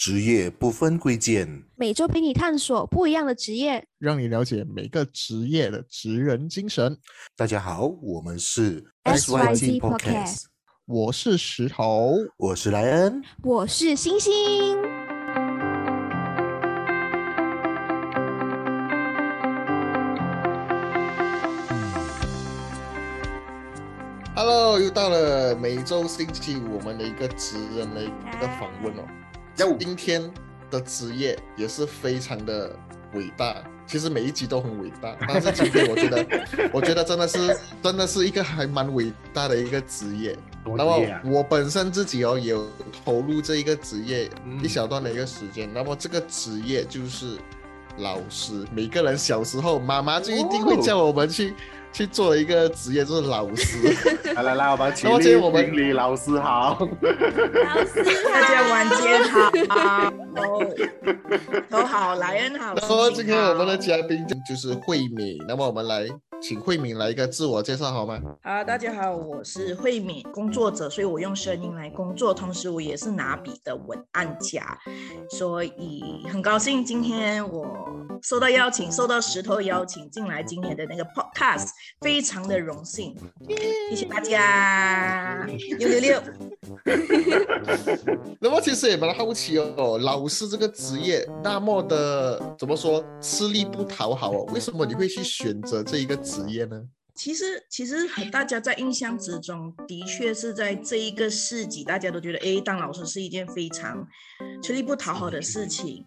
职业不分贵贱，每周陪你探索不一样的职业，让你了解每个职业的职人精神。大家好，我们是 SYG Podcast，我是石头，我是莱恩，我是星星。Hello，又到了每周星期五我们的一个职人的一个访问哦。今天的职业也是非常的伟大，其实每一集都很伟大，但是今天我觉得，我觉得真的是真的是一个还蛮伟大的一个职业。那么我本身自己哦也有投入这一个职业一小段的一个时间。那么这个职业就是老师，每个人小时候妈妈就一定会叫我们去。去做一个职业就是老师。来来来，我们那么今天我们李老师好，老师大家晚间好，都都好，莱恩好。那么今天我们的嘉宾就是慧敏，那么我们来请慧敏来一个自我介绍好吗？好，大家好，我是慧敏，工作者，所以我用声音来工作，同时我也是拿笔的文案家，所以很高兴今天我受到邀请，受到石头邀请进来今天的那个 podcast。非常的荣幸，谢谢大家，六六六。那么其实也蛮好奇哦，老师这个职业那么的怎么说吃力不讨好哦？为什么你会去选择这一个职业呢？其实，其实大家在印象之中，的确是在这一个世纪，大家都觉得，哎，当老师是一件非常吃力不讨好的事情。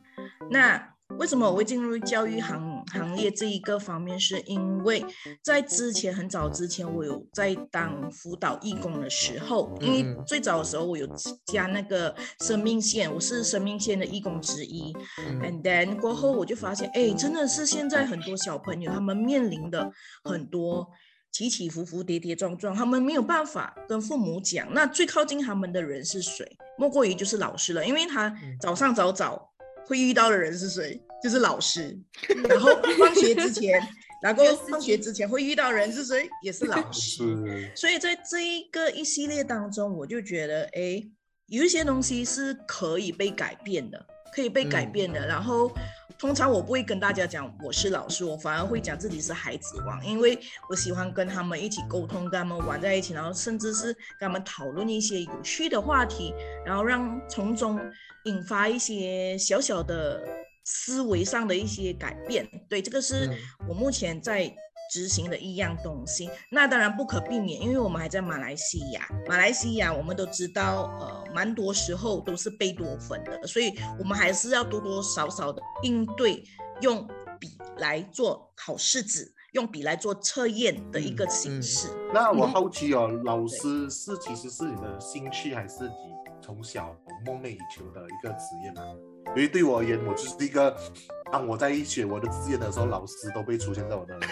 那为什么我会进入教育行行业这一个方面？是因为在之前很早之前，我有在当辅导义工的时候，因为最早的时候我有加那个生命线，我是生命线的义工之一。And then 过后我就发现，哎，真的是现在很多小朋友他们面临的很多起起伏伏、跌跌撞撞，他们没有办法跟父母讲。那最靠近他们的人是谁？莫过于就是老师了，因为他早上早早。会遇到的人是谁？就是老师。然后放学之前，然后放学之前会遇到人是谁？也是老 师。所以在这一个一系列当中，我就觉得，哎，有一些东西是可以被改变的，可以被改变的。然后，通常我不会跟大家讲我是老师，我反而会讲自己是孩子王，因为我喜欢跟他们一起沟通，跟他们玩在一起，然后甚至是跟他们讨论一些有趣的话题，然后让从中。引发一些小小的思维上的一些改变，对，这个是我目前在执行的一样东西。那当然不可避免，因为我们还在马来西亚，马来西亚我们都知道，呃，蛮多时候都是贝多芬的，所以我们还是要多多少少的应对，用笔来做考试纸，用笔来做测验的一个形式。那我好奇哦，老师是其实是你的兴趣还是你？从小梦寐以求的一个职业嘛，因为对我而言，我就是一个，当我在选我的职业的时候，老师都被出现在我的。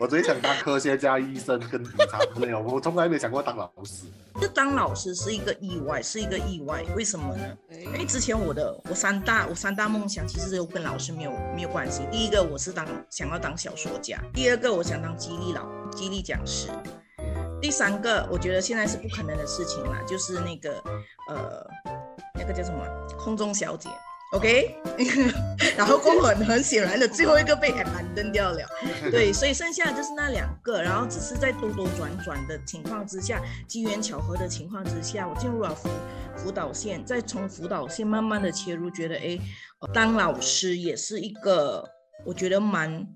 我最想当科学家、医生跟警察之类的，我从来没想过当老师。就当老师是一个意外，是一个意外。为什么呢？因为之前我的我三大我三大梦想其实都跟老师没有没有关系。第一个我是当想要当小说家，第二个我想当激励老激励讲师。第三个，我觉得现在是不可能的事情了，就是那个，呃，那个叫什么？空中小姐，OK，然后过很很显然的最后一个被 abandon 掉了，对，所以剩下的就是那两个，然后只是在兜兜转转的情况之下，机缘巧合的情况之下，我进入了辅辅导线，再从辅导线慢慢的切入，觉得哎，当老师也是一个我觉得蛮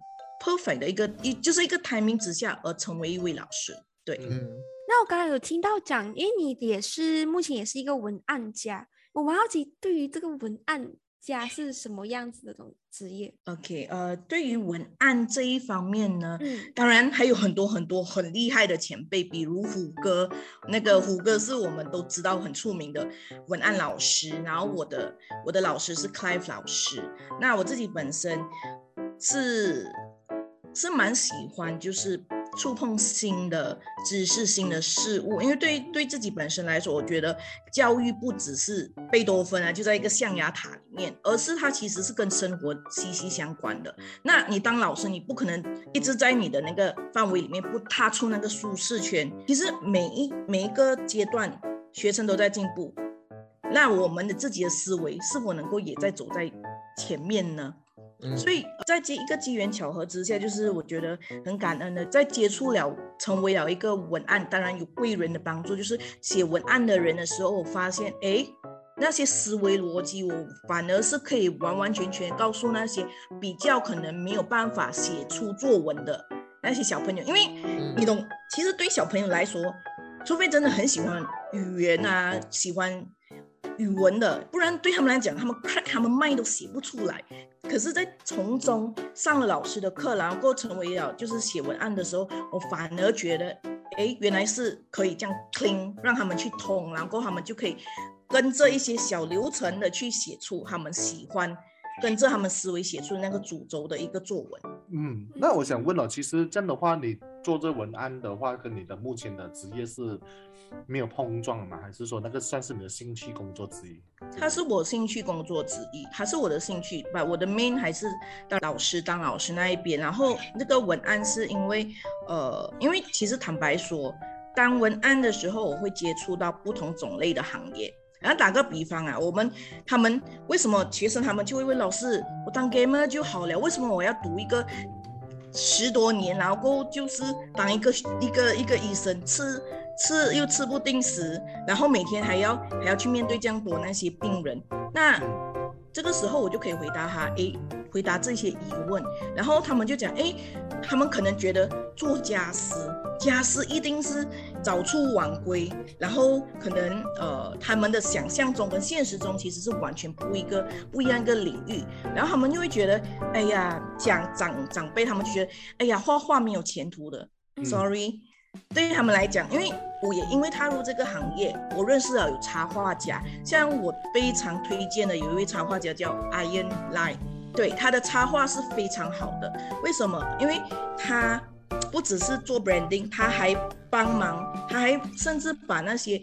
perfect 的一个一就是一个 timing 之下而成为一位老师。对，嗯，那我刚才有听到讲，因为你也是目前也是一个文案家，我蛮好奇对于这个文案家是什么样子的种职业？OK，呃，对于文案这一方面呢，嗯，当然还有很多很多很厉害的前辈，比如虎哥，那个虎哥是我们都知道很出名的文案老师，然后我的我的老师是 Clive 老师，那我自己本身是是蛮喜欢就是。触碰新的知识、新的事物，因为对对自己本身来说，我觉得教育不只是贝多芬啊，就在一个象牙塔里面，而是它其实是跟生活息息相关的。那你当老师，你不可能一直在你的那个范围里面不踏出那个舒适圈。其实每一每一个阶段，学生都在进步。那我们的自己的思维是否能够也在走在前面呢？嗯。所以在这一个机缘巧合之下，就是我觉得很感恩的，在接触了成为了一个文案，当然有贵人的帮助，就是写文案的人的时候，我发现，哎，那些思维逻辑，我反而是可以完完全全告诉那些比较可能没有办法写出作文的那些小朋友，因为嗯。你懂，其实对小朋友来说，除非真的很喜欢语言啊，喜欢语文的，不然对他们来讲，他们 crack 他们麦都写不出来。可是，在从中上了老师的课，然后成为了就是写文案的时候，我反而觉得，哎，原来是可以这样 clean，让他们去通，然后他们就可以跟着一些小流程的去写出他们喜欢，跟着他们思维写出那个主轴的一个作文。嗯，那我想问了，其实这样的话，你做这文案的话，跟你的目前的职业是没有碰撞的吗？还是说那个算是你的兴趣工作之一？它是我兴趣工作之一，它是我的兴趣，把我的 main 还是当老师，当老师那一边。然后那个文案是因为，呃，因为其实坦白说，当文案的时候，我会接触到不同种类的行业。然后打个比方啊，我们他们为什么学生他们就会问老师，我当 gamer 就好了，为什么我要读一个十多年，然后过后就是当一个一个一个医生，吃吃又吃不定时，然后每天还要还要去面对这样多那些病人，那这个时候我就可以回答他，诶，回答这些疑问，然后他们就讲，诶，他们可能觉得做家私，家私一定是早出晚归，然后可能呃他们的想象中跟现实中其实是完全不一个不一样一个领域，然后他们就会觉得，哎呀，讲长长辈他们就觉得，哎呀，画画没有前途的。嗯 Sorry，对于他们来讲，因为我也因为踏入这个行业，我认识了有插画家，像我非常推荐的有一位插画家叫 Iron Line，对他的插画是非常好的。为什么？因为他不只是做 branding，他还帮忙，他还甚至把那些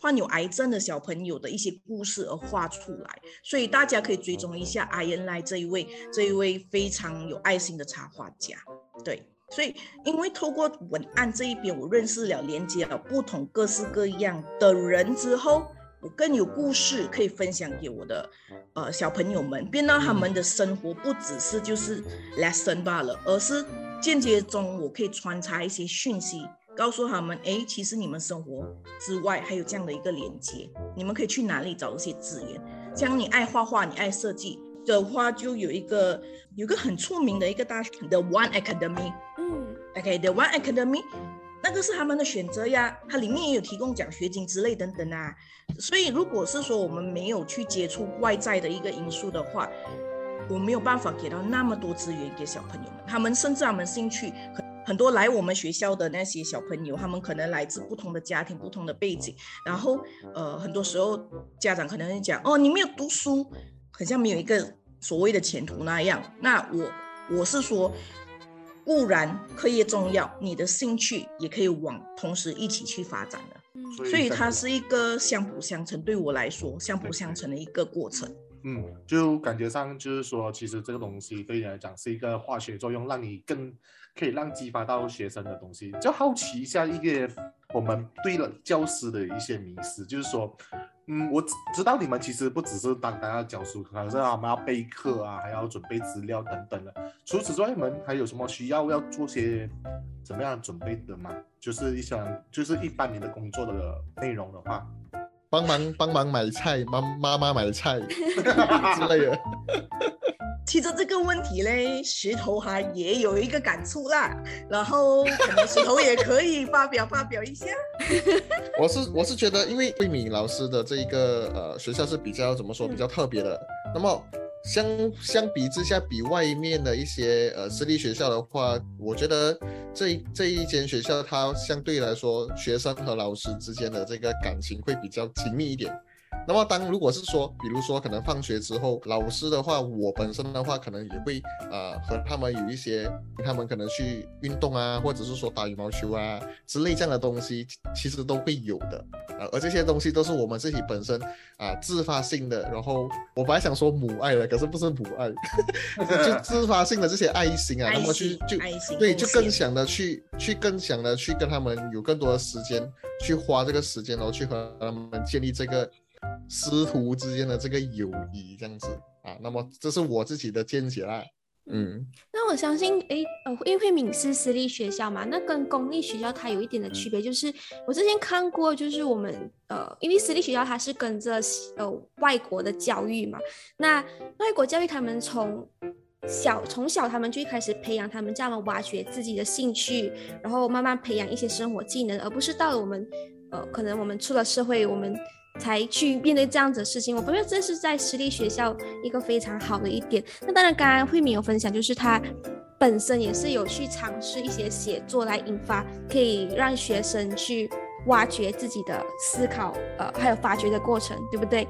患有癌症的小朋友的一些故事而画出来，所以大家可以追踪一下 I N I 这一位这一位非常有爱心的插画家，对。所以，因为透过文案这一边，我认识了、连接了不同各式各样的人之后，我更有故事可以分享给我的呃小朋友们，变到他们的生活不只是就是 lesson 罢了，而是间接中我可以穿插一些讯息，告诉他们，哎，其实你们生活之外还有这样的一个连接，你们可以去哪里找这些资源？像你爱画画，你爱设计的话，就有一个有一个很出名的一个大学的 One Academy。嗯 OK，The、One Academy，那个是他们的选择呀，它里面也有提供奖学金之类等等啊。所以如果是说我们没有去接触外在的一个因素的话，我没有办法给到那么多资源给小朋友们。他们甚至他们兴趣很很多来我们学校的那些小朋友，他们可能来自不同的家庭、不同的背景，然后呃，很多时候家长可能会讲，哦，你没有读书，好像没有一个所谓的前途那样。那我我是说。固然课业重要，你的兴趣也可以往同时一起去发展的，所以它是一个相辅相成，对我来说相辅相成的一个过程。嗯，就感觉上就是说，其实这个东西对你来讲是一个化学作用，让你更可以让激发到学生的东西。就好奇一下一个我们对了教师的一些迷思，就是说，嗯，我知知道你们其实不只是单单要教书，可能是他们要备课啊，还要准备资料等等的。除此之外，你们还有什么需要要做些怎么样准备的吗？就是一想就是一般你的工作的内容的话，帮忙帮忙买菜，妈妈妈买菜 之类的。其实这个问题嘞，石头哈也有一个感触啦，然后可能石头也可以发表发表一下。我是我是觉得，因为慧敏老师的这一个呃学校是比较怎么说比较特别的，那么相相比之下，比外面的一些呃私立学校的话，我觉得这这一间学校它相对来说，学生和老师之间的这个感情会比较亲密一点。那么当如果是说，比如说可能放学之后，老师的话，我本身的话可能也会呃和他们有一些，他们可能去运动啊，或者是说打羽毛球啊之类这样的东西，其实都会有的啊、而这些东西都是我们自己本身啊、自发性的。然后我本来想说母爱的，可是不是母爱，就自发性的这些爱心啊，那么去就对，就更想的去去更想的去跟他们有更多的时间去花这个时间，然后去和他们建立这个师徒之间的这个友谊这样子啊。那么这是我自己的见解啦。嗯，那我相信，诶，呃，因为惠敏是私立学校嘛，那跟公立学校它有一点的区别，就是我之前看过，就是我们，呃，因为私立学校它是跟着呃外国的教育嘛，那外国教育他们从小从小他们就开始培养他们，这样挖掘自己的兴趣，然后慢慢培养一些生活技能，而不是到了我们，呃，可能我们出了社会，我们。才去面对这样子的事情，我觉得这是在私立学校一个非常好的一点。那当然，刚刚慧敏有分享，就是他本身也是有去尝试一些写作来引发，可以让学生去挖掘自己的思考，呃，还有发掘的过程，对不对？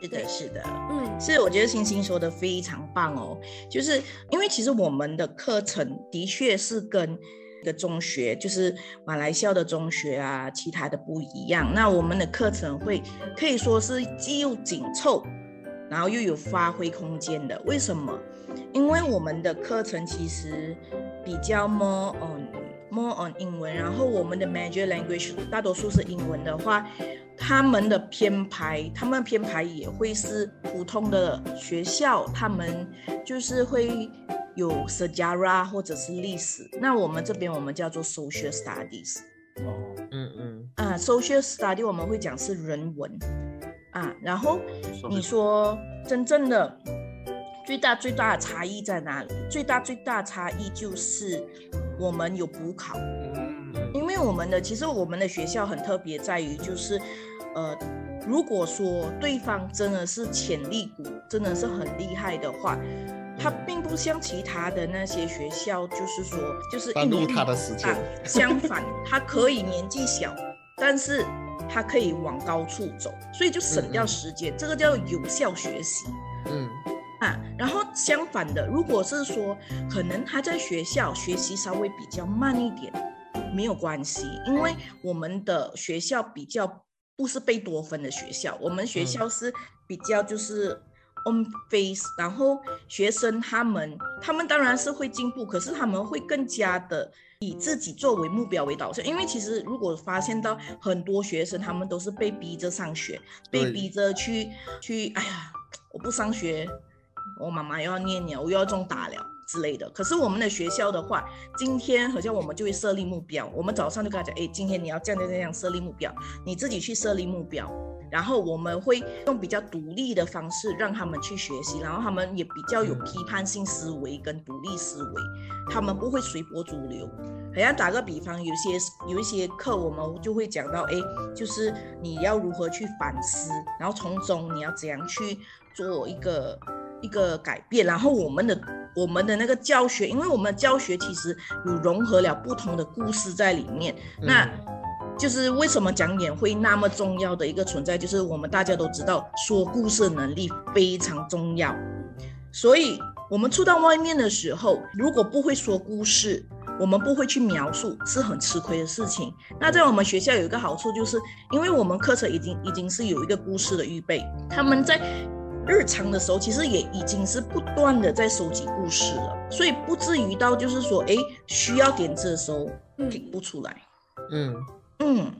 是的，是的，嗯，是，我觉得星星说的非常棒哦，就是因为其实我们的课程的确是跟。的中学就是马来西亚的中学啊，其他的不一样。那我们的课程会可以说是既又紧凑，然后又有发挥空间的。为什么？因为我们的课程其实比较 more on more on 英文，然后我们的 major language 大多数是英文的话，他们的编排，他们编排也会是普通的学校，他们就是会。有 sejarah 或者是历史，那我们这边我们叫做 social studies。哦，嗯嗯，啊，social study 我们会讲是人文，啊，然后你说真正的最大最大的差异在哪里？最大最大差异就是我们有补考，因为我们的其实我们的学校很特别在于就是，呃，如果说对方真的是潜力股，真的是很厉害的话。他并不像其他的那些学校，就是说，就是一年他的时间。相反，他可以年纪小，但是他可以往高处走，所以就省掉时间，这个叫有效学习。嗯啊，然后相反的，如果是说可能他在学校学习稍微比较慢一点，没有关系，因为我们的学校比较不是贝多芬的学校，我们学校是比较就是。On face，然后学生他们，他们当然是会进步，可是他们会更加的以自己作为目标为导向。因为其实如果发现到很多学生，他们都是被逼着上学，被逼着去去，哎呀，我不上学，我妈妈又要念你，我又要中打了之类的。可是我们的学校的话，今天好像我们就会设立目标，我们早上就跟他讲，哎，今天你要这样这样设立目标，你自己去设立目标。然后我们会用比较独立的方式让他们去学习，然后他们也比较有批判性思维跟独立思维，他们不会随波逐流。好像打个比方，有些有一些课我们就会讲到，哎，就是你要如何去反思，然后从中你要怎样去做一个一个改变。然后我们的我们的那个教学，因为我们的教学其实有融合了不同的故事在里面，那。就是为什么讲演会那么重要的一个存在，就是我们大家都知道说故事能力非常重要，所以我们出到外面的时候，如果不会说故事，我们不会去描述，是很吃亏的事情。那在我们学校有一个好处，就是因为我们课程已经已经是有一个故事的预备，他们在日常的时候其实也已经是不断的在收集故事了，所以不至于到就是说，哎，需要点子的时候提不出来，嗯。嗯，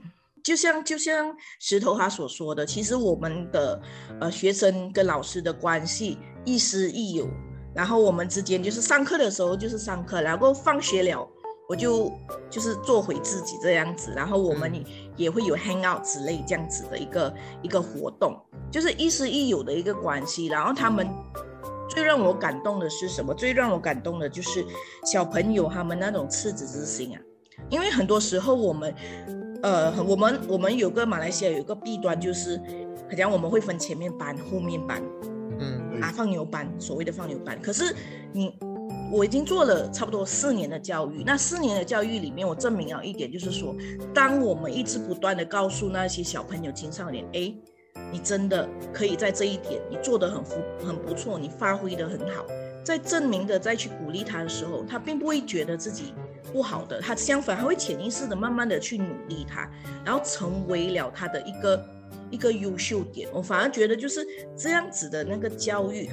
就像就像石头他所说的，其实我们的呃学生跟老师的关系亦师亦友，然后我们之间就是上课的时候就是上课，然后放学了我就就是做回自己这样子，然后我们也会有 hang out 之类这样子的一个一个活动，就是亦师亦友的一个关系。然后他们最让我感动的是什么？最让我感动的就是小朋友他们那种赤子之心啊，因为很多时候我们。呃，我们我们有个马来西亚有个弊端，就是好像我们会分前面班、后面班，嗯，啊放牛班，所谓的放牛班。可是你我已经做了差不多四年的教育，那四年的教育里面，我证明了一点，就是说，当我们一直不断的告诉那些小朋友、青少年，哎，你真的可以在这一点，你做的很不很不错，你发挥的很好，在证明的再去鼓励他的时候，他并不会觉得自己。不好的，他相反，他会潜意识的慢慢的去努力他，然后成为了他的一个一个优秀点。我反而觉得就是这样子的那个教育，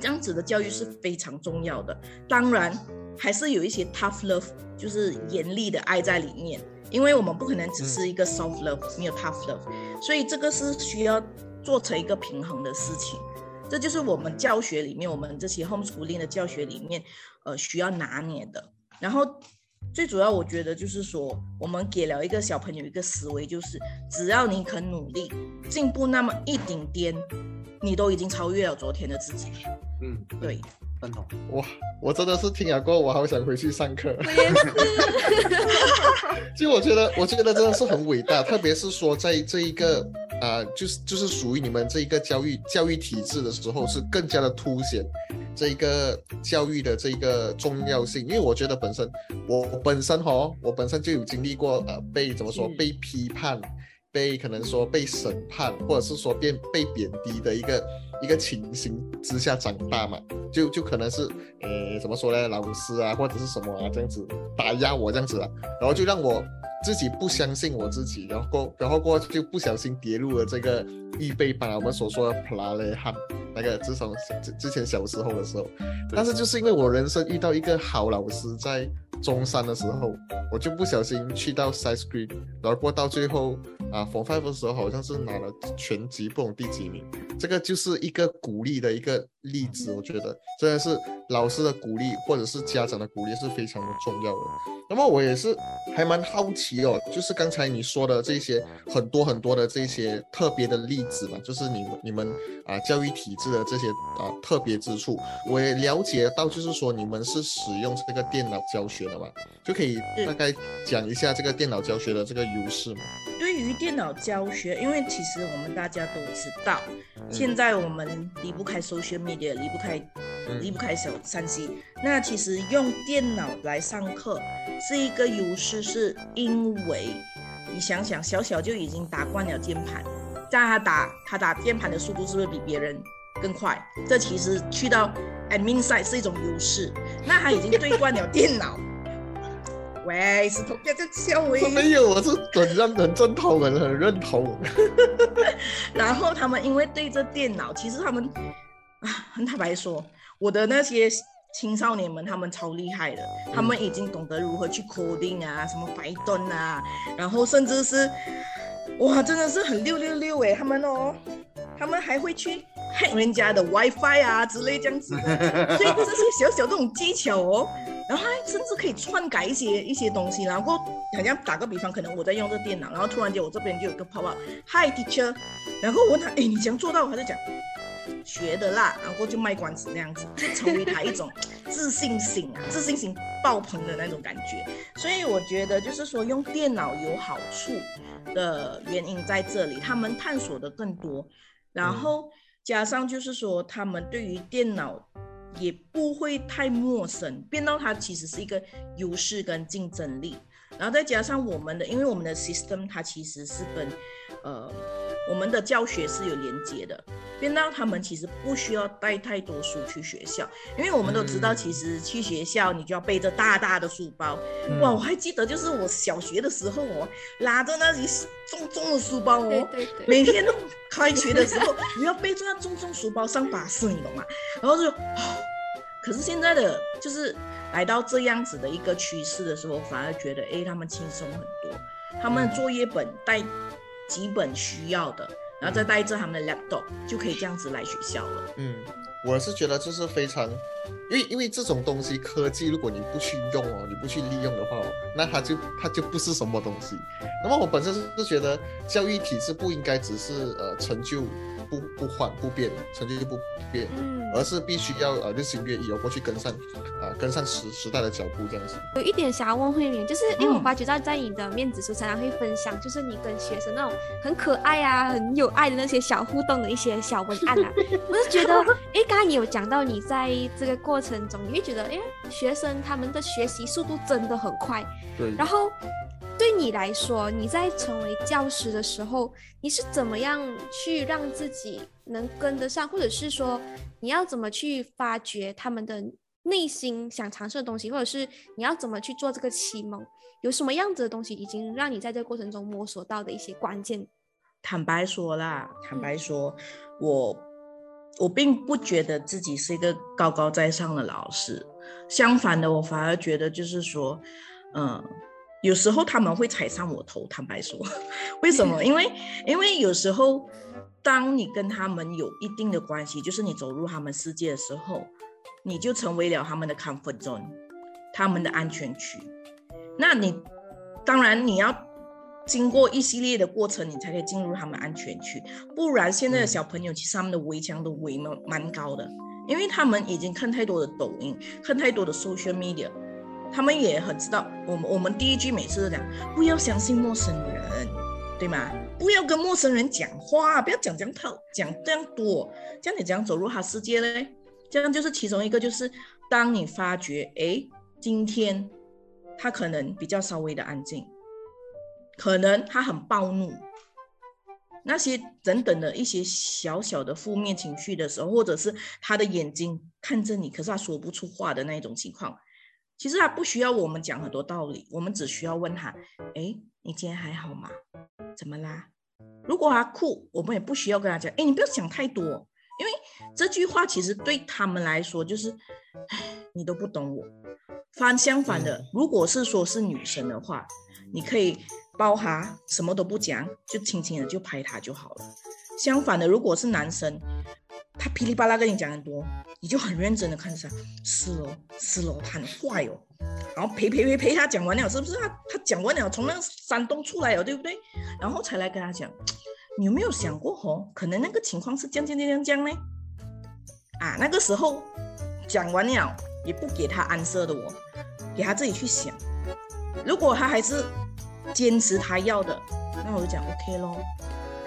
这样子的教育是非常重要的。当然，还是有一些 tough love，就是严厉的爱在里面，因为我们不可能只是一个 soft love，没有 tough love，所以这个是需要做成一个平衡的事情。这就是我们教学里面，我们这些 homeschooling 的教学里面，呃，需要拿捏的。然后最主要，我觉得就是说，我们给了一个小朋友一个思维，就是只要你肯努力，进步那么一点点，你都已经超越了昨天的自己。嗯，对，认同。哇，我真的是听了过后，我好想回去上课。就我觉得，我觉得真的是很伟大，特别是说在这一个啊、就是就是属于你们这一个教育教育体制的时候，是更加的凸显这一个教育的这一个重要性。因为我觉得本身我本身哈，我本身就有经历过呃被怎么说嗯被批判。被可能说被审判，或者是说变被贬低的一个一个情形之下长大嘛，就就可能是呃怎么说呢，老师啊或者是什么啊这样子打压我这样子啊，然后就让我自己不相信我自己，然后过然后过就不小心跌入了这个预备班，我们所说的普拉雷汉那个自从之之前小时候的时候，但是就是因为我人生遇到一个好老师，在中三的时候，我就不小心去到 side screen，然后过到最后啊 form five 的时候，好像是拿了全级不懂第几名，这个就是一个鼓励的一个例子，我觉得真的是老师的鼓励或者是家长的鼓励是非常的重要的。那么我也是还蛮好奇哦，就是刚才你说的这些很多很多的这些特别的例子嘛，就是你们你们啊教育体制的这些啊特别之处，我也了解到，就是说你们是使用这个电脑教学的嘛，就可以大概讲一下这个电脑教学的这个优势嘛。对于电脑教学，因为其实我们大家都知道，现在我们离不开 social media，离不开嗯离不开小三 C。那其实用电脑来上课是一个优势，是因为你想想，小小就已经打惯了键盘，但他打他打键盘的速度是不是比别人更快？这其实去到 admin side 是一种优势。那他已经对惯了电脑。喂，石头不要这样笑我。没有，我是很认很认同，很很认同。然后他们因为对着电脑，其实他们啊，很 坦白说，我的那些青少年们，他们超厉害的，他们已经懂得如何去 coding 啊，什么 Python 啊，然后甚至是哇，真的是很六六六哎，他们哦，他们还会去 hack 人家的 WiFi 啊之类这样子的，所以这是小小这种技巧哦。然后还甚至可以篡改一些一些东西，然后好像打个比方，可能我在用这电脑，然后突然间我这边就有个 pop up，Hi teacher，然后我问他，哎，你怎样做到？他就讲学的啦，然后就卖关子那样子，就成为他一种自信心啊，自信心爆棚的那种感觉。所以我觉得就是说用电脑有好处的原因在这里，他们探索的更多，然后加上就是说他们对于电脑。也不会太陌生，变到它其实是一个优势跟竞争力，然后再加上我们的，因为我们的 system 它其实是跟呃我们的教学是有连接的，变到他们其实不需要带太多书去学校，因为我们都知道，嗯。其实去学校你就要背着大大的书包，嗯。哇，我还记得就是我小学的时候哦，拉着那些重重的书包哦，对对对，每天都开学的时候，你要背着那重重书包上巴士，你懂吗？然后就，哦可是现在的就是来到这样子的一个趋势的时候，反而觉得，哎，他们轻松很多。他们作业本带几本需要的，然后再带着他们的 laptop 就可以这样子来学校了。嗯，我是觉得这是非常，因为因为这种东西科技，如果你不去用哦，你不去利用的话哦，那它就它就不是什么东西。那么我本身是觉得教育体制不应该只是呃成就不不换不变，成绩就不变，嗯。而是必须要呃日新月异哦，过去跟上啊、跟上时时代的脚步这样子。有一点想要问慧敏，就是因为我嗯发觉到在你的面子书常常会分享，就是你跟学生那种很可爱啊、很有爱的那些小互动的一些小文案啊，我是觉得，哎，刚刚你有讲到你在这个过程中，你会觉得，哎，学生他们的学习速度真的很快，对，然后对你来说，你在成为教师的时候，你是怎么样去让自己能跟得上，或者是说你要怎么去发掘他们的内心想尝试的东西，或者是你要怎么去做这个启蒙？有什么样子的东西已经让你在这个过程中摸索到的一些关键？坦白说啦，坦白说，我我并不觉得自己是一个高高在上的老师，相反的，我反而觉得就是说，嗯、有时候他们会踩上我头。坦白说，为什么？因为 因为有时候当你跟他们有一定的关系，就是你走入他们世界的时候，你就成为了他们的 comfort zone，他们的安全区。那你当然你要经过一系列的过程，你才可以进入他们安全区。不然现在的小朋友其实他们的围墙都围蛮蛮高的，因为他们已经看太多的抖音，看太多的 social media，他们也很知道。我们我们第一句每次都讲，不要相信陌生人，对吗？不要跟陌生人讲话，不要讲这样套，讲这样多，这样你怎样走入他世界嘞？这样就是其中一个，就是当你发觉，哎，今天他可能比较稍微的安静，可能他很暴怒，那些等等的一些小小的负面情绪的时候，或者是他的眼睛看着你，可是他说不出话的那一种情况，其实他不需要我们讲很多道理，我们只需要问他，哎，你今天还好吗？怎么啦？如果他哭，我们也不需要跟他讲，哎，你不要想太多，因为这句话其实对他们来说就是，唉，你都不懂我。反相反的，如果是说是女生的话，你可以抱她，什么都不讲，就轻轻的就拍他就好了。相反的，如果是男生，他噼里啪啦跟你讲很多，你就很认真的看着他，是哦，是哦，他很坏哦。然后陪陪陪陪他讲完了，是不是他他讲完了，从那个山洞出来了，对不对？然后才来跟他讲，你有没有想过哦，可能那个情况是这样这样这样这样呢？啊，那个时候讲完了也不给他安设的哦，给他自己去想。如果他还是坚持他要的，那我就讲 OK 咯，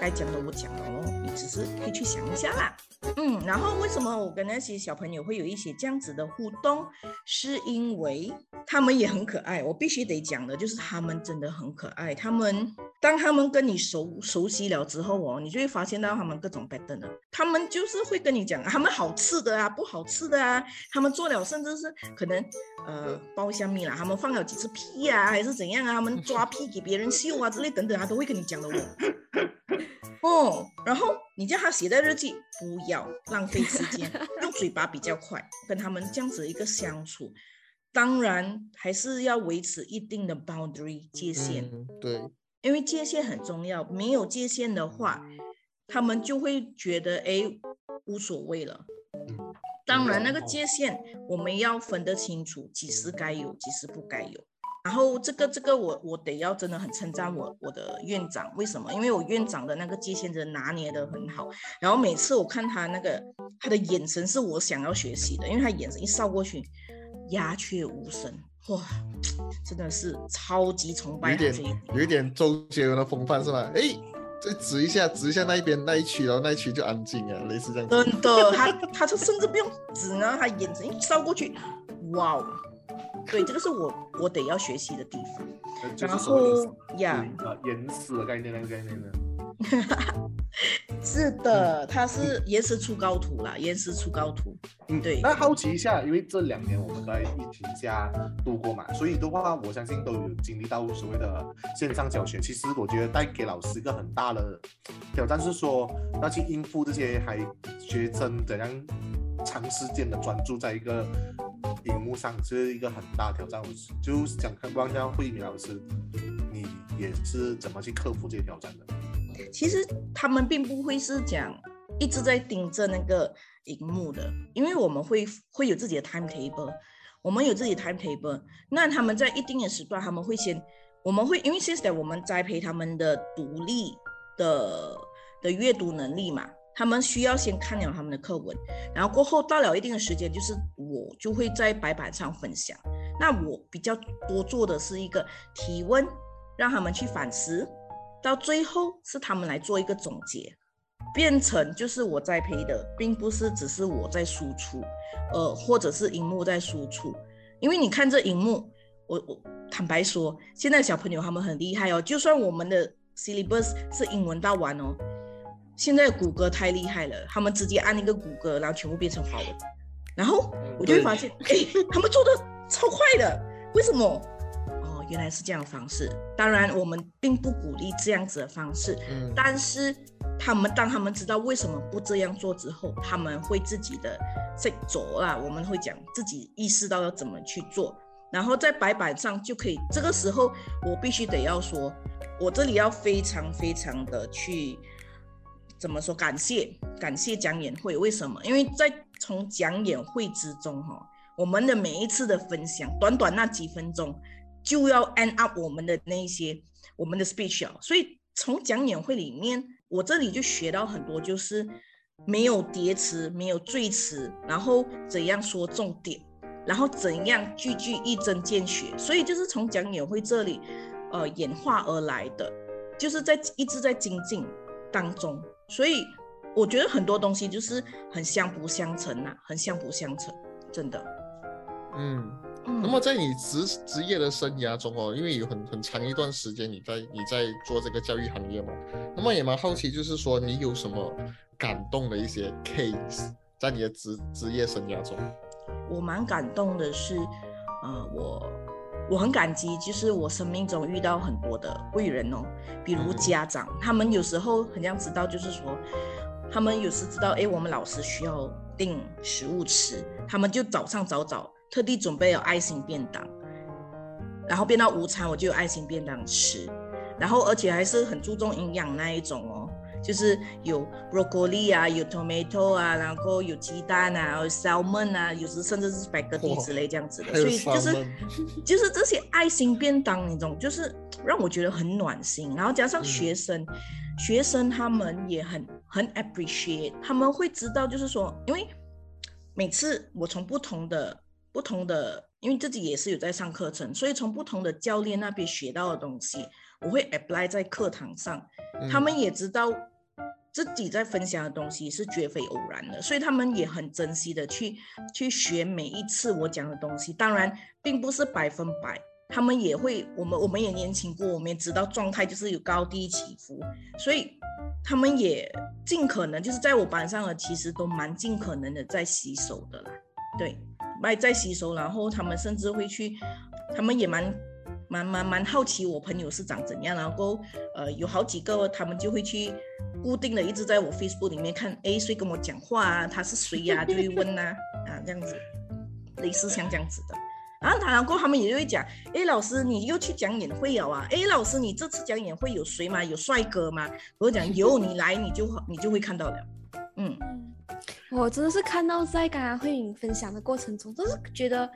该讲的我讲了咯，只是可以去想一下啦。嗯，然后为什么我跟那些小朋友会有一些这样子的互动？是因为他们也很可爱。我必须得讲的就是他们真的很可爱。他们当他们跟你熟熟悉了之后哦，你就会发现到他们各种 pattern 了。他们就是会跟你讲，他们好吃的啊，不好吃的啊。他们做了甚至是可能呃包香米啦，他们放了几次屁啊，还是怎样啊？他们抓屁给别人秀啊之类等等，他都会跟你讲的哦。哦，然后你叫他写在日记，不要浪费时间，用嘴巴比较快。跟他们这样子一个相处，当然还是要维持一定的 boundary 界限。对，因为界限很重要，没有界限的话，他们就会觉得哎无所谓了。当然那个界限我们要分得清楚，几时该有，几时不该有。然后这个这个我我得要真的很称赞我我的院长，为什么？因为我院长的那个界限真的拿捏的很好。然后每次我看他那个他的眼神是我想要学习的，因为他眼神一扫过去，鸦雀无声，哇，真的是超级崇拜。有点有一点周杰伦的风范是吧？哎，再指一下指一下那一边那一区，然后那一区就安静啊，类似这样。真的，他他就甚至不用指呢，他眼神一扫过去，哇哦！对，这个是我我得要学习的地方。然后呀，呃，延时的概念那个概念呢？是的，它是延时出高徒啦，延时出高徒。嗯，对。那好奇一下，因为这两年我们在疫情下度过嘛，所以的话，我相信都有经历到所谓的线上教学。其实我觉得带给老师一个很大的挑战是说，要去应付这些还学生怎样长时间的专注在一个。荧幕上是一个很大挑战，我就想看问一下慧敏老师，你也是怎么去克服这些挑战的？其实他们并不会是讲一直在盯着那个荧幕的，因为我们会会有自己的 timetable，我们有自己的 timetable。那他们在一定的时段，他们会先，我们会因为现在我们栽培他们的独立的的阅读能力嘛。他们需要先看了他们的课文，然后过后到了一定的时间，就是我就会在白板上分享。那我比较多做的是一个提问，让他们去反思，到最后是他们来做一个总结，变成就是我在培的，并不是只是我在输出，呃，或者是荧幕在输出。因为你看这荧幕，我我坦白说，现在小朋友他们很厉害哦，就算我们的 syllabus 是英文到完哦。现在谷歌太厉害了，他们直接按一个谷歌，然后全部变成华文，然后我就会发现，哎，他们做的超快的，为什么？哦，原来是这样的方式。当然，我们并不鼓励这样子的方式，嗯，但是他们当他们知道为什么不这样做之后，他们会自己的在走啦，我们会讲自己意识到要怎么去做，然后在白板上就可以。这个时候，我必须得要说，我这里要非常非常的去。怎么说？感谢感谢讲演会，为什么？因为在从讲演会之中，哈，我们的每一次的分享，短短那几分钟，就要 end up 我们的那些我们的 speech 啊。所以从讲演会里面，我这里就学到很多，就是没有叠词，没有赘词，然后怎样说重点，然后怎样句句一针见血。所以就是从讲演会这里，呃，演化而来的，就是在一直在精进当中。所以我觉得很多东西就是很相辅相成呐、很相辅相成，真的。嗯，嗯那么在你职职业的生涯中哦，因为有很很长一段时间你在你在做这个教育行业嘛，那么也蛮好奇，就是说你有什么感动的一些 case 在你的职职业生涯中？我蛮感动的是，呃，我我很感激，就是我生命中遇到很多的贵人哦，比如嗯家长，他们有时候很像知道，就是说，他们有时知道，哎，我们老师需要订食物吃，他们就早上早早特地准备了爱心便当，然后变到午餐我就有爱心便当吃，然后而且还是很注重营养那一种哦。就是有 broccoli 啊，有 tomato 啊，然后有鸡蛋啊，有 salmon 啊，有时甚至是 spaghetti 之类这样子的，所以就是 就是这些爱心便当那种，就是让我觉得很暖心。然后加上嗯。学生，学生他们也很很 appreciate，他们会知道，就是说，因为每次我从不同的不同的，因为自己也是有在上课程，所以从不同的教练那边学到的东西，我会 apply 在课堂上。他嗯们也知道自己在分享的东西是绝非偶然的，所以他们也很珍惜的去去学每一次我讲的东西。当然，并不是百分百，他们也会，我们我们也年轻过，我们也知道状态就是有高低起伏，所以他们也尽可能就是在我班上的，其实都蛮尽可能的在吸收的啦，对，在在吸收，然后他们甚至会去，他们也蛮。蛮蛮蛮好奇我朋友是长怎样，然后呃有好几个他们就会去固定的一直在我 Facebook 里面看，哎谁跟我讲话啊，他是谁呀、就会问呐啊这样子，类似像这样子的。然后他然后他们也就会讲，哎老师你又去讲演会了啊？哎老师你这次讲演会有谁吗？有帅哥吗？我就讲 有，你来你就你就会看到了。嗯，嗯，我真的是看到在刚刚慧颖分享的过程中，都是觉得，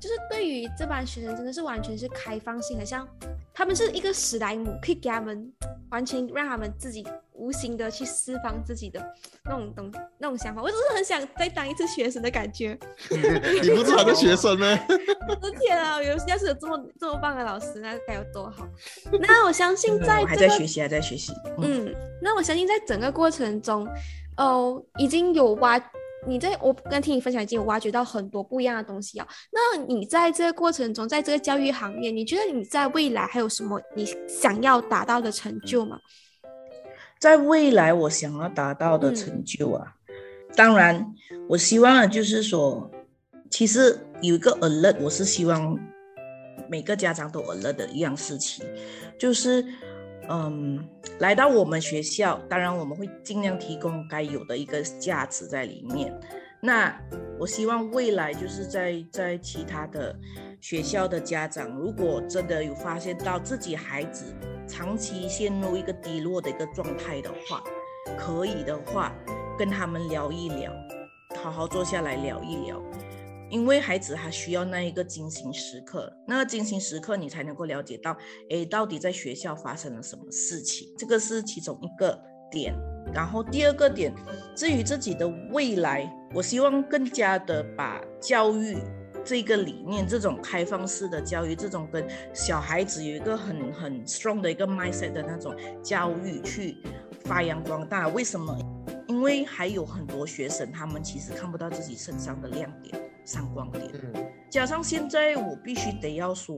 就是对于这班学生真的是完全是开放性，很像他们是一个史莱姆，可以给他们完全让他们自己无形的去释放自己的那种东那种想法。我只是很想再当一次学生的感觉。你不是他的学生吗？我的天啊！有要是有这么这么棒的老师，那该有多好。那我相信在我还这个在学习，还在学习。嗯，嗯，那我相信在整个过程中，哦，已经有挖你在我刚听你分享，已经有挖掘到很多不一样的东西啊。那你在这个过程中，在这个教育行业，你觉得你在未来还有什么你想要达到的成就吗？在未来我想要达到的成就啊，当然我希望的就是说，其实有一个 alert，我是希望每个家长都 alert 的一样事情，就是嗯，来到我们学校，当然我们会尽量提供该有的一个价值在里面。那我希望未来就是在在其他的学校的家长，如果真的有发现到自己孩子长期陷入一个低落的一个状态的话，可以的话跟他们聊一聊，好好坐下来聊一聊，因为孩子他需要那一个精心时刻，那个精心时刻你才能够了解到，诶，到底在学校发生了什么事情，这个是其中一个点。然后第二个点，至于自己的未来，我希望更加的把教育这个理念，这种开放式的教育，这种跟小孩子有一个很很 strong 的一个 mindset 的那种教育去发扬光大。为什么？因为还有很多学生，他们其实看不到自己身上的亮点、闪光点。嗯。加上现在我必须得要说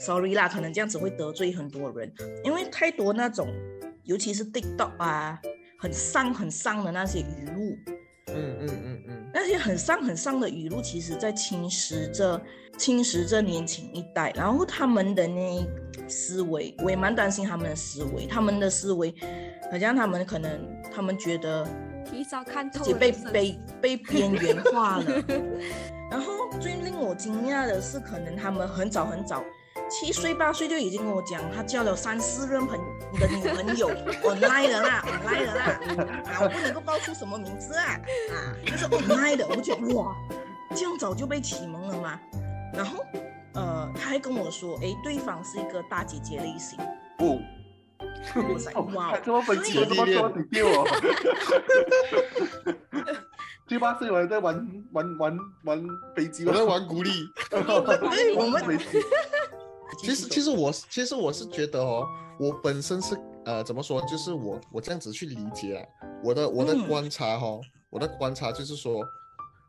，sorry 啦，可能这样子会得罪很多人，因为太多那种，尤其是 TikTok 啊，很丧很丧的那些语录，嗯嗯嗯嗯，那些很丧很丧的语录，其实在侵蚀着侵蚀着年轻一代，然后他们的那思维，我也蛮担心他们的思维，他们的思维，好像他们可能他们觉得提早看透自己被被被边缘化了。然后最令我惊讶的是，可能他们很早很早七岁八岁就已经跟我讲，他交了三四任朋的女朋友，online 的啦，online 的啦，啊，我不能够报出什么名字啊，啊，就是 online 的，我觉得哇，这样早就被启蒙了吗？然后，呃，他还跟我说，哎，对方是一个大姐姐类型，不，我在 哇，这么分析，这么多底掉哦。七八岁我还在玩玩玩玩飞机，我在玩鼓励。我们飞机。其实，其实我，其实我是觉得哦，我本身是呃，怎么说，就是我我这样子去理解啊，我的我的观察哈，我的观察就是说，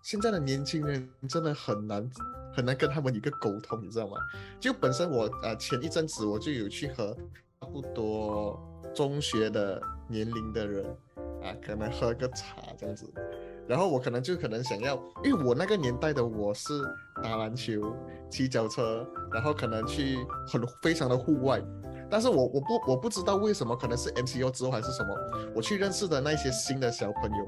现在的年轻人真的很难很难跟他们一个沟通，你知道吗？就本身我呃前一阵子我就有去和差不多中学的年龄的人啊，可能喝个茶这样子。然后我可能就可能想要，因为我那个年代的我是打篮球、骑脚车，然后可能去很非常的户外，但是我我不我不知道为什么，可能是 MCO 之后还是什么，我去认识的那些新的小朋友，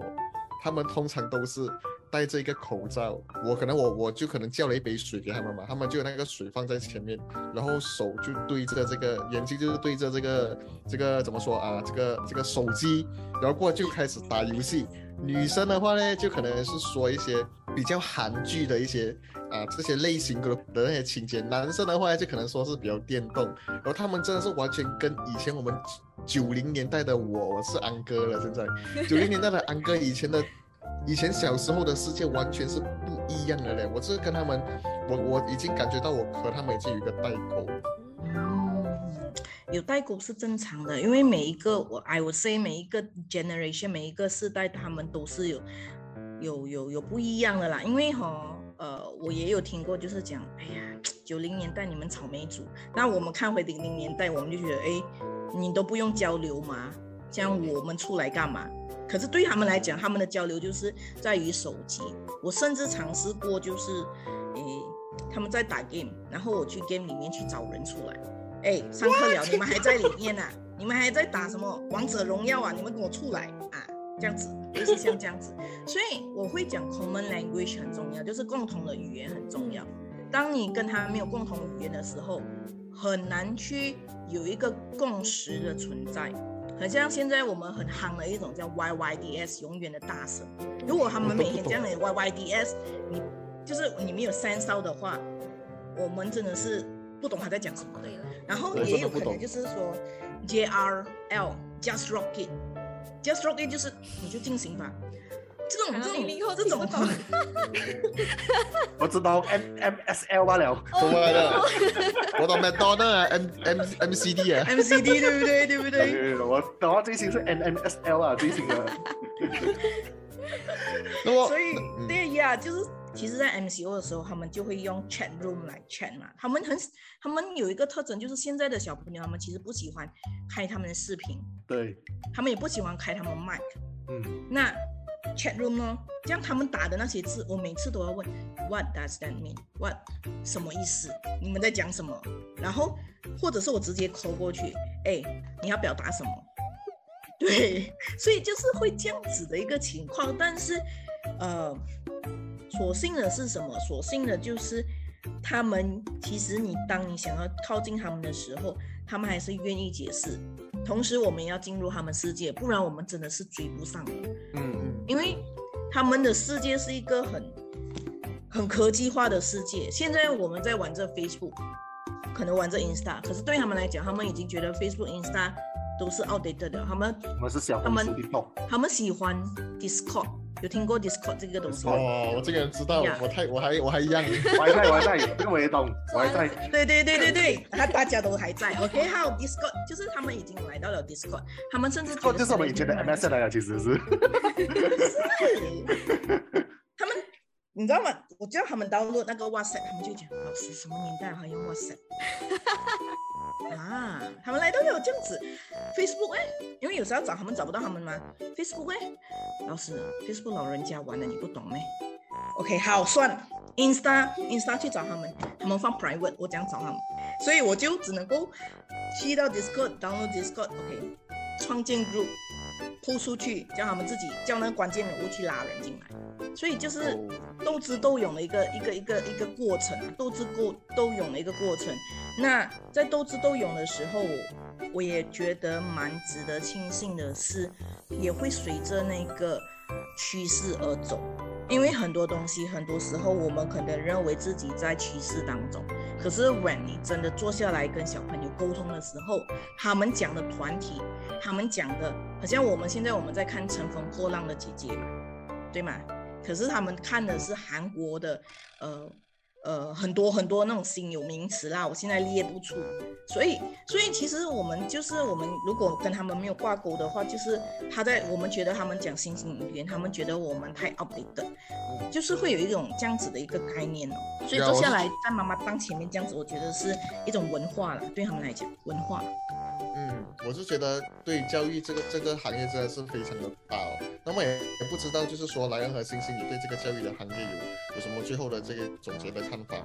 他们通常都是戴着一个口罩，我可能我我就可能叫了一杯水给他们嘛，他们就那个水放在前面，然后手就对着这个眼睛就是对着这个这个怎么说啊，这个这个手机，然后过就开始打游戏。女生的话呢，就可能是说一些比较韩剧的一些啊这些类型的的那些情节；男生的话就可能说是比较电动。然后他们真的是完全跟以前我们九零年代的我，我是安哥了。现在九零年代的安哥，以前的以前小时候的世界完全是不一样的嘞。我是跟他们，我我已经感觉到我和他们已经有一个代沟。有代沟是正常的，因为每一个我 I would say 每一个 generation 每一个世代，他们都是有有有有不一样的啦。因为哈呃，我也有听过，就是讲，哎呀，九零年代你们草莓族，那我们看回零零年代，我们就觉得，哎，你都不用交流嘛，这样我们出来干嘛？可是对他们来讲，他们的交流就是在于手机。我甚至尝试过，就是，诶，他们在打 game，然后我去 game 里面去找人出来。哎，上课了，你们还在里面呢？你们还在打什么王者荣耀啊？你们跟我出来啊！这样子，就是像这样子。所以我会讲 common language 很重要，就是共同的语言很重要。当你跟他没有共同语言的时候，很难去有一个共识的存在。很像现在我们很夯的一种叫 YYDS，永远的大神。如果他们每天这样的 YYDS，你就是你没有三烧的话，我们真的是。不懂他在讲什么，然后也有可能就是说，J R L Just Rock It，Just Rock It 就是你就进行吧，这种这种这种，我知道 M M S L 罢了，什么来的？我懂 McDonald M M M C D 啊，M C D 对不对？对不对？我等下最新是 M M S L 啊，最新的。所以对呀，就是。其实，在 MCO 的时候，他们就会用 chat room 来 chat 嘛。他们很，他们有一个特征，就是现在的小朋友，他们其实不喜欢开他们的视频，对，他们也不喜欢开他们 mic。嗯，那 chat room 呢？这样他们打的那些字，我每次都要问，What does that mean？What 什么意思？你们在讲什么？然后，或者是我直接扣过去，哎，你要表达什么？对，所以就是会这样子的一个情况。但是，呃。所幸的是什么？所幸的就是他们其实你当你想要靠近他们的时候，他们还是愿意解释。同时，我们要进入他们世界，不然我们真的是追不上的。嗯嗯，因为他们的世界是一个很很科技化的世界。现在我们在玩这 Facebook，可能玩这 Insta，可是对他们来讲，他们已经觉得 Facebook、Insta 都是 outdated 的。他们他们是小他们他们喜欢 Discord。有听过 Discord 这个东西哦，我这个人知道，我太我还我还一样，我还在我还在，这个我也懂，我还在。对对对对对，他大家都还在。OK，还有 Discord，就是他们已经来到了 Discord，他们甚至就是我们以前的 MSN 来了，其实是。他们，你知道吗？我叫他们 download 那个 WhatsApp，他们就讲老师什么年代还用 WhatsApp？啊，他们来到有这样子，Facebook 哎，因为有时候找他们找不到他们嘛？Facebook 哎，老师，Facebook 老人家玩的你不懂咩？OK，好，算，Insta，Insta 去找他们，他们放 private，我讲找他们，所以我就只能够去到 Discord，download Discord，OK，创建 group，铺出去，叫他们自己叫那个关键人物去拉人进来。所以就是斗智斗勇的一个一个一个一个过程，斗智斗斗勇的一个过程。那在斗智斗勇的时候，我也觉得蛮值得庆幸的是，也会随着那个趋势而走。因为很多东西，很多时候我们可能认为自己在趋势当中，可是 when 你真的坐下来跟小朋友沟通的时候，他们讲的团体，他们讲的，好像我们现在我们在看《乘风破浪的姐姐》嘛，对吗？可是他们看的是韩国的，呃。呃，很多很多那种新有名词啦，我现在列不出，所以，所以其实我们就是我们如果跟他们没有挂钩的话，就是他在我们觉得他们讲新型语言，他们觉得我们太 update，就是会有一种这样子的一个概念哦。所以坐下来在妈妈当前面这样子，我觉得是一种文化了，对他们来讲，文化。嗯，我是觉得对教育这个这个行业真的是非常的大哦。那么也也不知道，就是说莱恩和星星，你对这个教育的行业有有什么最后的这个总结的看法？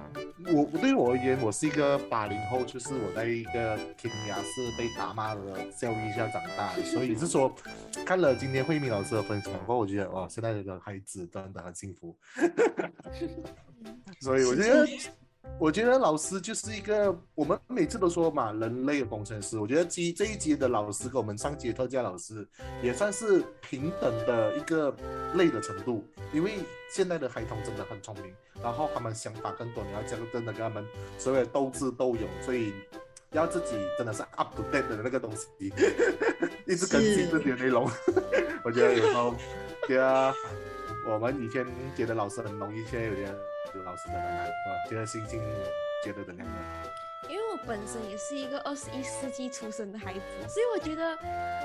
我对我而言，我是一个八零后，就是我在一个天涯是被打骂的教育下长大的，所以是说看了今天慧敏老师的分享后，我觉得哇，现在的孩子真的很幸福。所以我觉得。我觉得老师就是一个，我们每次都说嘛，人类的工程师。我觉得这这一节的老师跟我们上节特教老师也算是平等的一个累的程度，因为现在的孩童真的很聪明，然后他们想法更多，你要讲真的跟他们所谓的斗智斗勇，所以要自己真的是 up to date 的那个东西，一直更新这些内容。我觉得有时候，对啊，我们以前觉得老师很容易，现在有点。老师的难，我觉得心情觉得怎么样？因为我本身也是一个二十一世纪出生的孩子，所以我觉得，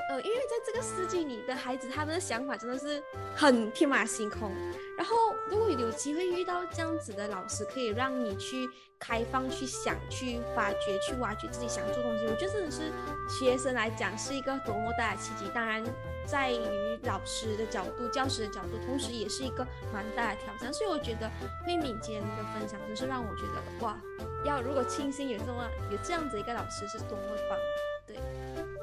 呃，因为在这个世纪里的孩子，他们的想法真的是很天马行空。然后，如果有机会遇到这样子的老师，可以让你去开放、去想、去发掘、去挖掘自己想做东西，我觉得真的是学生来讲是一个多么大的契机。当然。在于老师的角度、教师的角度，同时也是一个蛮大的挑战。所以我觉得慧敏今天的分享，真是让我觉得哇，要如果庆幸有这么有这样子一个老师，是多么棒。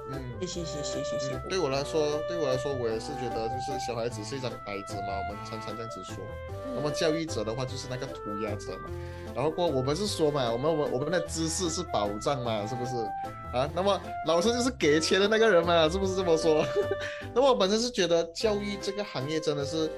对，嗯，谢谢谢谢谢谢。对我来说，对我来说，我也是觉得，就是小孩子是一张白纸嘛，我们常常这样子说。那么教育者的话，就是那个涂鸦者嘛。然后过我们是说嘛，我们我我们的知识是保障嘛，是不是？啊，那么老师就是给钱的那个人嘛，是不是这么说？那么我本身是觉得教育这个行业真的是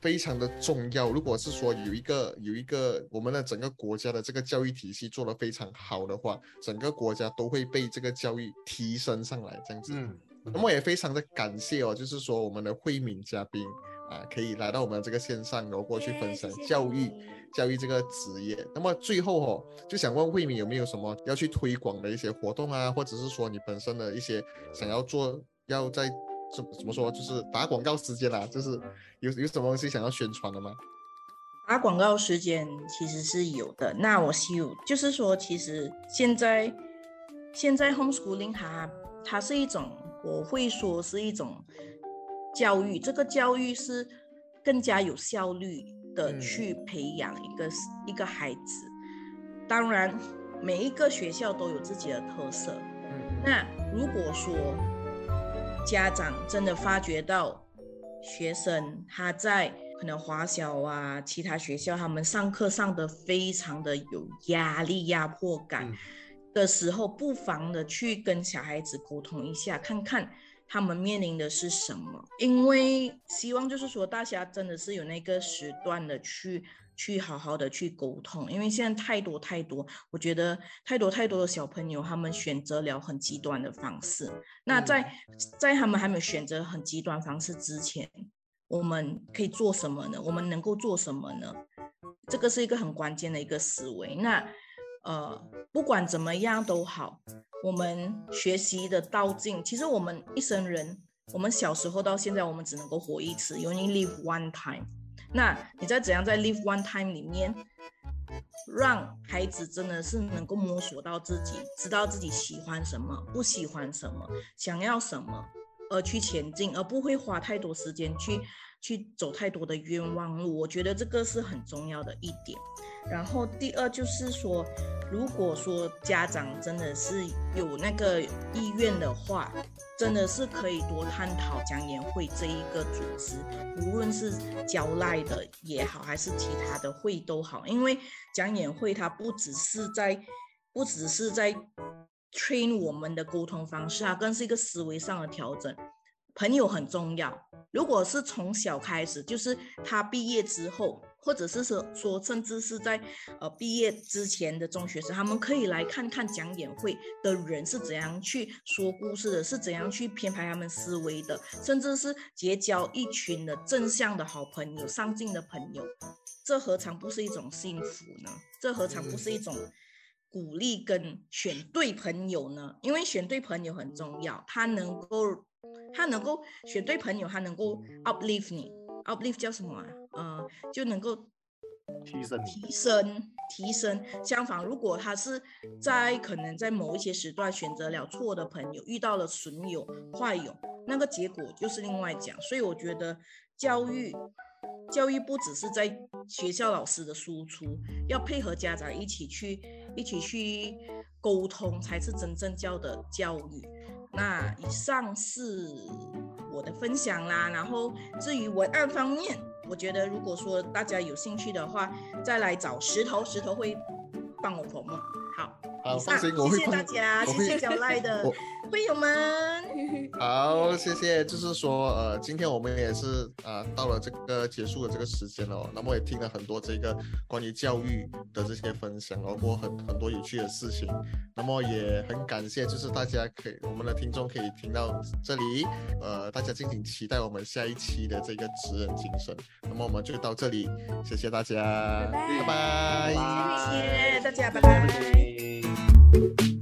非常的重要。如果是说有一个有一个我们的整个国家的这个教育体系做得非常好的话，整个国家都会被这个教育提升上来这样子。嗯，那么也非常的感谢哦，就是说我们的慧敏嘉宾啊，可以来到我们这个线上，然后过去分享教育。教育这个职业，那么最后哦，就想问慧敏有没有什么要去推广的一些活动啊，或者是说你本身的一些想要做，要在怎怎么说，就是打广告时间啦，就是有有什么东西想要宣传的吗？打广告时间其实是有的，那我希望就是说，其实现在现在 homeschooling 它它是一种，我会说是一种教育，这个教育是更加有效率。的去培养一个一个孩子，当然每一个学校都有自己的特色。嗯那如果说家长真的发觉到学生他在可能华小啊其他学校，他们上课上的非常的有压力、压迫感的时候，不妨的去跟小孩子沟通一下，看看。他们面临的是什么？因为希望就是说，大家真的是有那个时段的去去好好的去沟通。因为现在太多太多，我觉得太多太多的小朋友，他们选择了很极端的方式。那在在他们还没有选择很极端方式之前，我们可以做什么呢？我们能够做什么呢？这个是一个很关键的一个思维。那呃，不管怎么样都好。我们学习的道径，其实我们一生人，我们小时候到现在，我们只能够活一次，you only live one time。那你在怎样在 live one time 里面，让孩子真的是能够摸索到自己，知道自己喜欢什么，不喜欢什么，想要什么，而去前进，而不会花太多时间去去走太多的冤枉路。我觉得这个是很重要的一点。然后第二就是说，如果说家长真的是有那个意愿的话，真的是可以多探讨讲演会这一个组织，无论是交赖的也好，还是其他的会都好，因为讲演会它不只是在，不只是在 train 我们的沟通方式啊，更是一个思维上的调整。朋友很重要，如果是从小开始，就是他毕业之后。或者是说说，甚至是在呃毕业之前的中学生，他们可以来看看讲演会的人是怎样去说故事的，是怎样去编排他们思维的，甚至是结交一群的正向的好朋友、上进的朋友，这何尝不是一种幸福呢？这何尝不是一种鼓励跟选对朋友呢？因为选对朋友很重要，他能够他能够选对朋友，他能够 uplift 你，uplift 叫什么啊？呃，就能够提升、提升、提升。相反，如果他是在可能在某一些时段选择了错的朋友，遇到了损友、坏友，那个结果就是另外讲。所以我觉得教育，教育不只是在学校老师的输出，要配合家长一起去、一起去沟通，才是真正教的教育。那以上是我的分享啦。然后至于文案方面，我觉得，如果说大家有兴趣的话，再来找石头，石头会帮我破梦。好，好，放心，我会谢谢大家，谢谢小赖的 会友们。好，谢谢。就是说，呃，今天我们也是啊，到了这个结束的这个时间了。那么也听了很多这个关于教育的这些分享，包括很很多有趣的事情。那么也很感谢，就是大家可以，我们的听众可以听到这里。呃，大家敬请期待我们下一期的这个职人精神。那么我们就到这里，谢谢大家，拜拜拜，谢谢大家，拜拜。